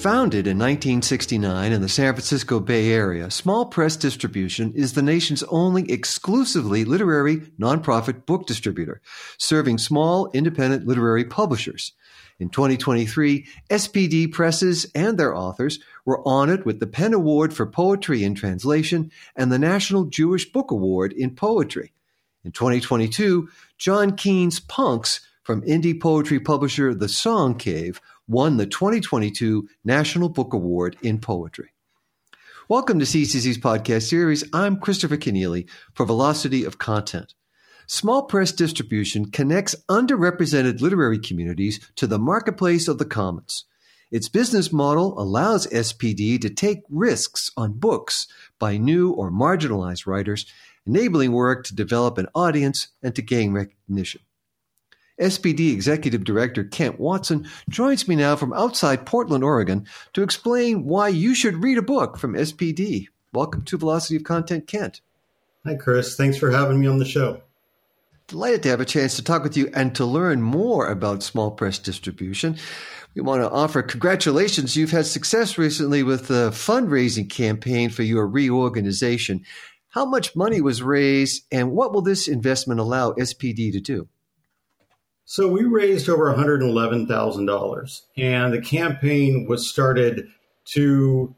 Founded in 1969 in the San Francisco Bay Area, Small Press Distribution is the nation's only exclusively literary nonprofit book distributor, serving small independent literary publishers. In 2023, SPD presses and their authors were honored with the PEN Award for Poetry in Translation and the National Jewish Book Award in Poetry. In 2022, John Keene's Punks from indie poetry publisher The Song Cave won the 2022 National Book Award in Poetry. Welcome to CCC's podcast series. I'm Christopher Kenneally for Velocity of Content. Small press distribution connects underrepresented literary communities to the marketplace of the commons. Its business model allows SPD to take risks on books by new or marginalized writers, enabling work to develop an audience and to gain recognition. SPD Executive Director Kent Watson joins me now from outside Portland, Oregon, to explain why you should read a book from SPD. Welcome to Velocity of Content, Kent. Hi, Chris. Thanks for having me on the show. Delighted to have a chance to talk with you and to learn more about small press distribution. We want to offer congratulations. You've had success recently with the fundraising campaign for your reorganization. How much money was raised, and what will this investment allow SPD to do? So we raised over $111,000, and the campaign was started to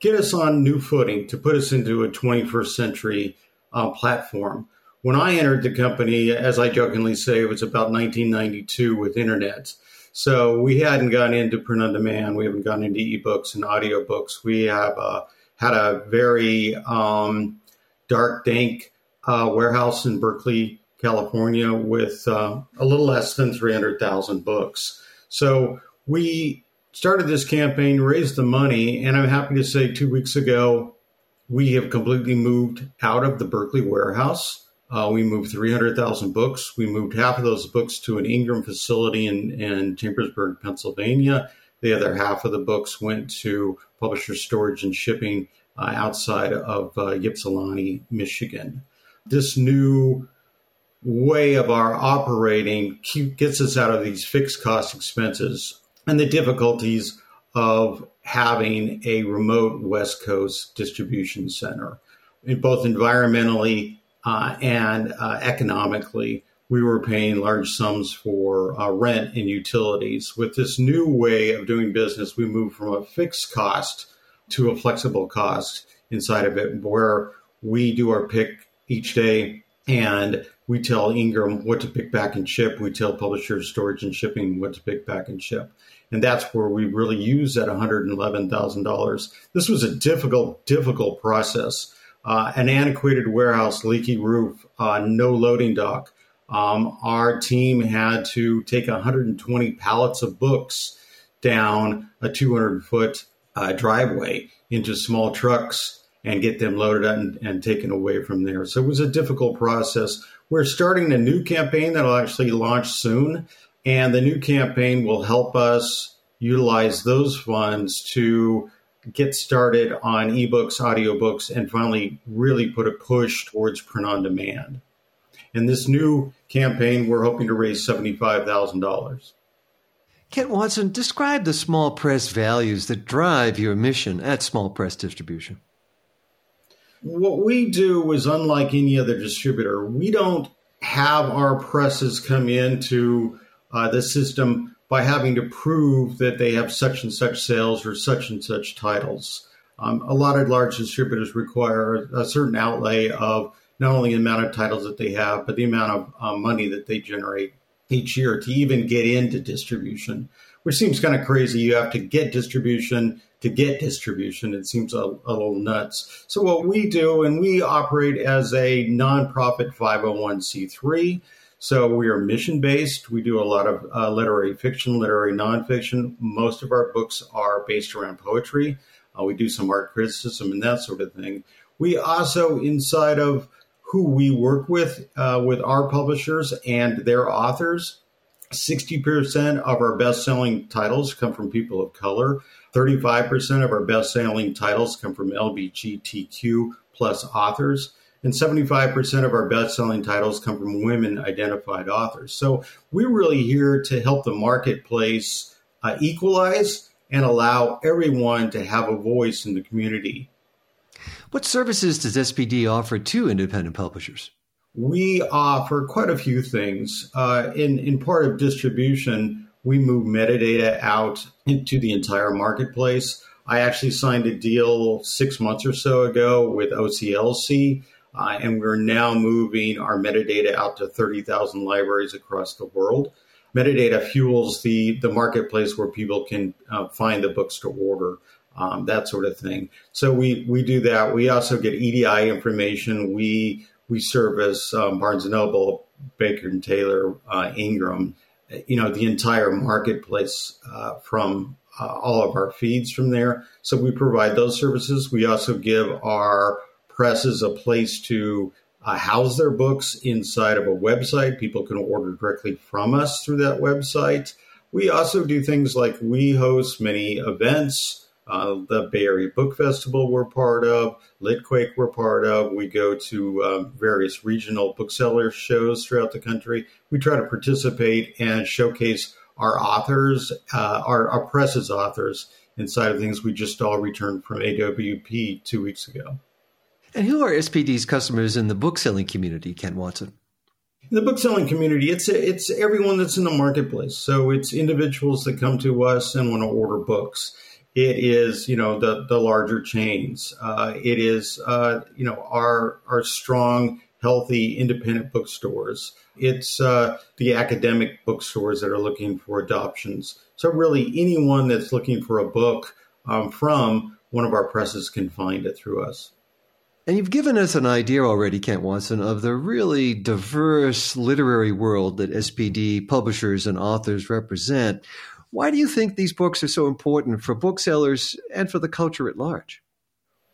get us on new footing, to put us into a 21st century uh, platform. When I entered the company, as I jokingly say, it was about 1992 with internet. So we hadn't gone into print on demand. We haven't gone into ebooks and audiobooks. We have uh, had a very um, dark, dank uh, warehouse in Berkeley, California with uh, a little less than 300,000 books. So we started this campaign, raised the money, and I'm happy to say two weeks ago, we have completely moved out of the Berkeley warehouse. Uh, we moved 300,000 books. We moved half of those books to an Ingram facility in, in Chambersburg, Pennsylvania. The other half of the books went to publisher storage and shipping uh, outside of uh, Ypsilanti, Michigan. This new way of our operating gets us out of these fixed cost expenses and the difficulties of having a remote West Coast distribution center, both environmentally uh, and uh, economically. We were paying large sums for uh, rent and utilities. With this new way of doing business, we moved from a fixed cost to a flexible cost inside of it, where we do our pick each day and we tell Ingram what to pick back and ship. We tell publishers, storage and shipping what to pick back and ship. And that's where we really use that $111,000. This was a difficult, difficult process. Uh, an antiquated warehouse, leaky roof, uh, no loading dock. Um, our team had to take 120 pallets of books down a 200 foot uh, driveway into small trucks and get them loaded and, and taken away from there. So it was a difficult process. We're starting a new campaign that'll actually launch soon, and the new campaign will help us utilize those funds to get started on ebooks, audiobooks, and finally really put a push towards print on demand. In this new campaign, we're hoping to raise $75,000. Kent Watson, describe the small press values that drive your mission at Small Press Distribution. What we do is unlike any other distributor. We don't have our presses come into uh, the system by having to prove that they have such and such sales or such and such titles. Um, a lot of large distributors require a certain outlay of not only the amount of titles that they have, but the amount of uh, money that they generate each year to even get into distribution, which seems kind of crazy. You have to get distribution to get distribution. It seems a, a, little nuts. So, what we do, and we operate as a nonprofit 501c3. So, we are mission based. We do a lot of uh, literary fiction, literary nonfiction. Most of our books are based around poetry. Uh, we do some art criticism and that sort of thing. We also, inside of who we work with, uh, with our publishers and their authors, 60% of our best selling titles come from people of color. 35% of our best selling titles come from LGBTQ plus authors. And 75% of our best selling titles come from women identified authors. So we're really here to help the marketplace uh, equalize and allow everyone to have a voice in the community. What services does SPD offer to independent publishers? We offer quite a few things. Uh, in, in part of distribution, we move metadata out into the entire marketplace. I actually signed a deal six months or so ago with OCLC, uh, and we're now moving our metadata out to 30,000 libraries across the world. Metadata fuels the, the marketplace where people can uh, find the books to order, um, that sort of thing. So we, we do that. We also get EDI information. We we service um, Barnes and Noble, Baker and Taylor, uh, Ingram, you know, the entire marketplace uh, from uh, all of our feeds from there. So we provide those services. We also give our presses a place to uh, house their books inside of a website. People can order directly from us through that website. We also do things like we host many events uh, the Bay Area Book Festival we're part of, Litquake we're part of. We go to um, various regional bookseller shows throughout the country. We try to participate and showcase our authors, uh, our, our press's authors inside of things. We just all returned from AWP two weeks ago. And who are SPD's customers in the bookselling community, Kent Watson? In the bookselling community, it's it's everyone that's in the marketplace. So it's individuals that come to us and want to order books. It is, you know, the the larger chains. Uh, it is, uh, you know, our our strong, healthy, independent bookstores. It's uh, the academic bookstores that are looking for adoptions. So really, anyone that's looking for a book um, from one of our presses can find it through us. And you've given us an idea already, Kent Watson, of the really diverse literary world that SPD publishers and authors represent. Why do you think these books are so important for booksellers and for the culture at large?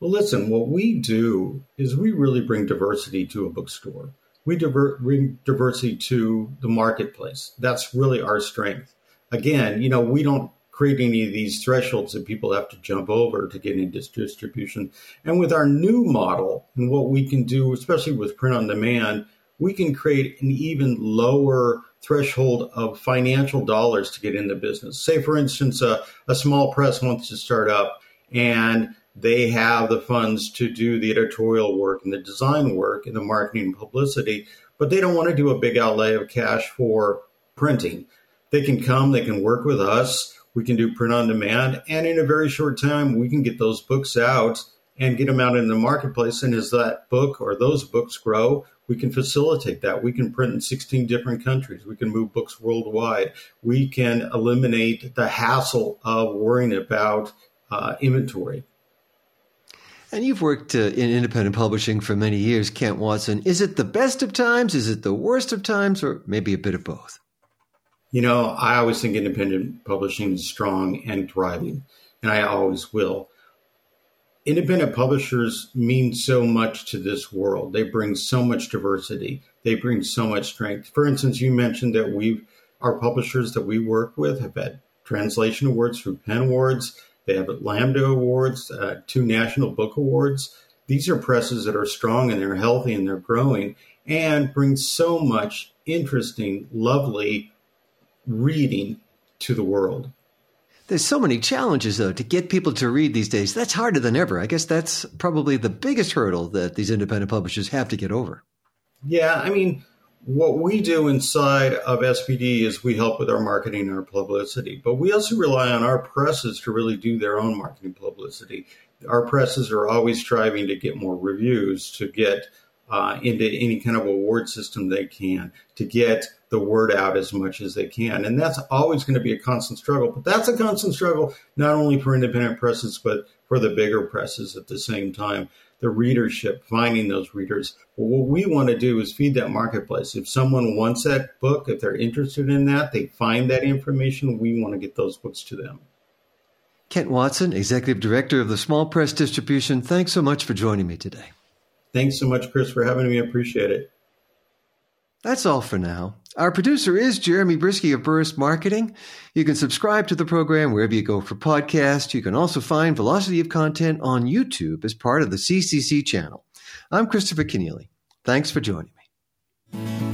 Well, listen, what we do is we really bring diversity to a bookstore. We divert, bring diversity to the marketplace. That's really our strength. Again, you know, we don't create any of these thresholds that people have to jump over to get into distribution. And with our new model and what we can do, especially with print on demand, we can create an even lower threshold of financial dollars to get in the business. Say, for instance, a, a small press wants to start up and they have the funds to do the editorial work and the design work and the marketing and publicity, but they don't want to do a big outlay of cash for printing. They can come, they can work with us, we can do print on demand, and in a very short time, we can get those books out and get them out in the marketplace. And as that book or those books grow, we can facilitate that. We can print in 16 different countries. We can move books worldwide. We can eliminate the hassle of worrying about uh, inventory. And you've worked uh, in independent publishing for many years, Kent Watson. Is it the best of times? Is it the worst of times? Or maybe a bit of both? You know, I always think independent publishing is strong and thriving, and I always will independent publishers mean so much to this world. They bring so much diversity. They bring so much strength. For instance, you mentioned that we our publishers that we work with have had translation awards through PEN Awards. They have Lambda Awards, uh, two National Book Awards. These are presses that are strong and they're healthy and they're growing and bring so much interesting, lovely reading to the world. There's so many challenges, though, to get people to read these days. That's harder than ever. I guess that's probably the biggest hurdle that these independent publishers have to get over. Yeah, I mean, what we do inside of SPD is we help with our marketing and our publicity, but we also rely on our presses to really do their own marketing publicity. Our presses are always striving to get more reviews, to get uh, into any kind of award system they can, to get the word out as much as they can. And that's always going to be a constant struggle. But that's a constant struggle, not only for independent presses, but for the bigger presses at the same time. The readership, finding those readers. But what we want to do is feed that marketplace. If someone wants that book, if they're interested in that, they find that information, we want to get those books to them. Kent Watson, Executive Director of the Small Press Distribution, thanks so much for joining me today. Thanks so much, Chris, for having me. I appreciate it. That's all for now. Our producer is Jeremy Brisky of Burst Marketing. You can subscribe to the program wherever you go for podcasts. You can also find Velocity of Content on YouTube as part of the CCC channel. I'm Christopher Kenneally. Thanks for joining me.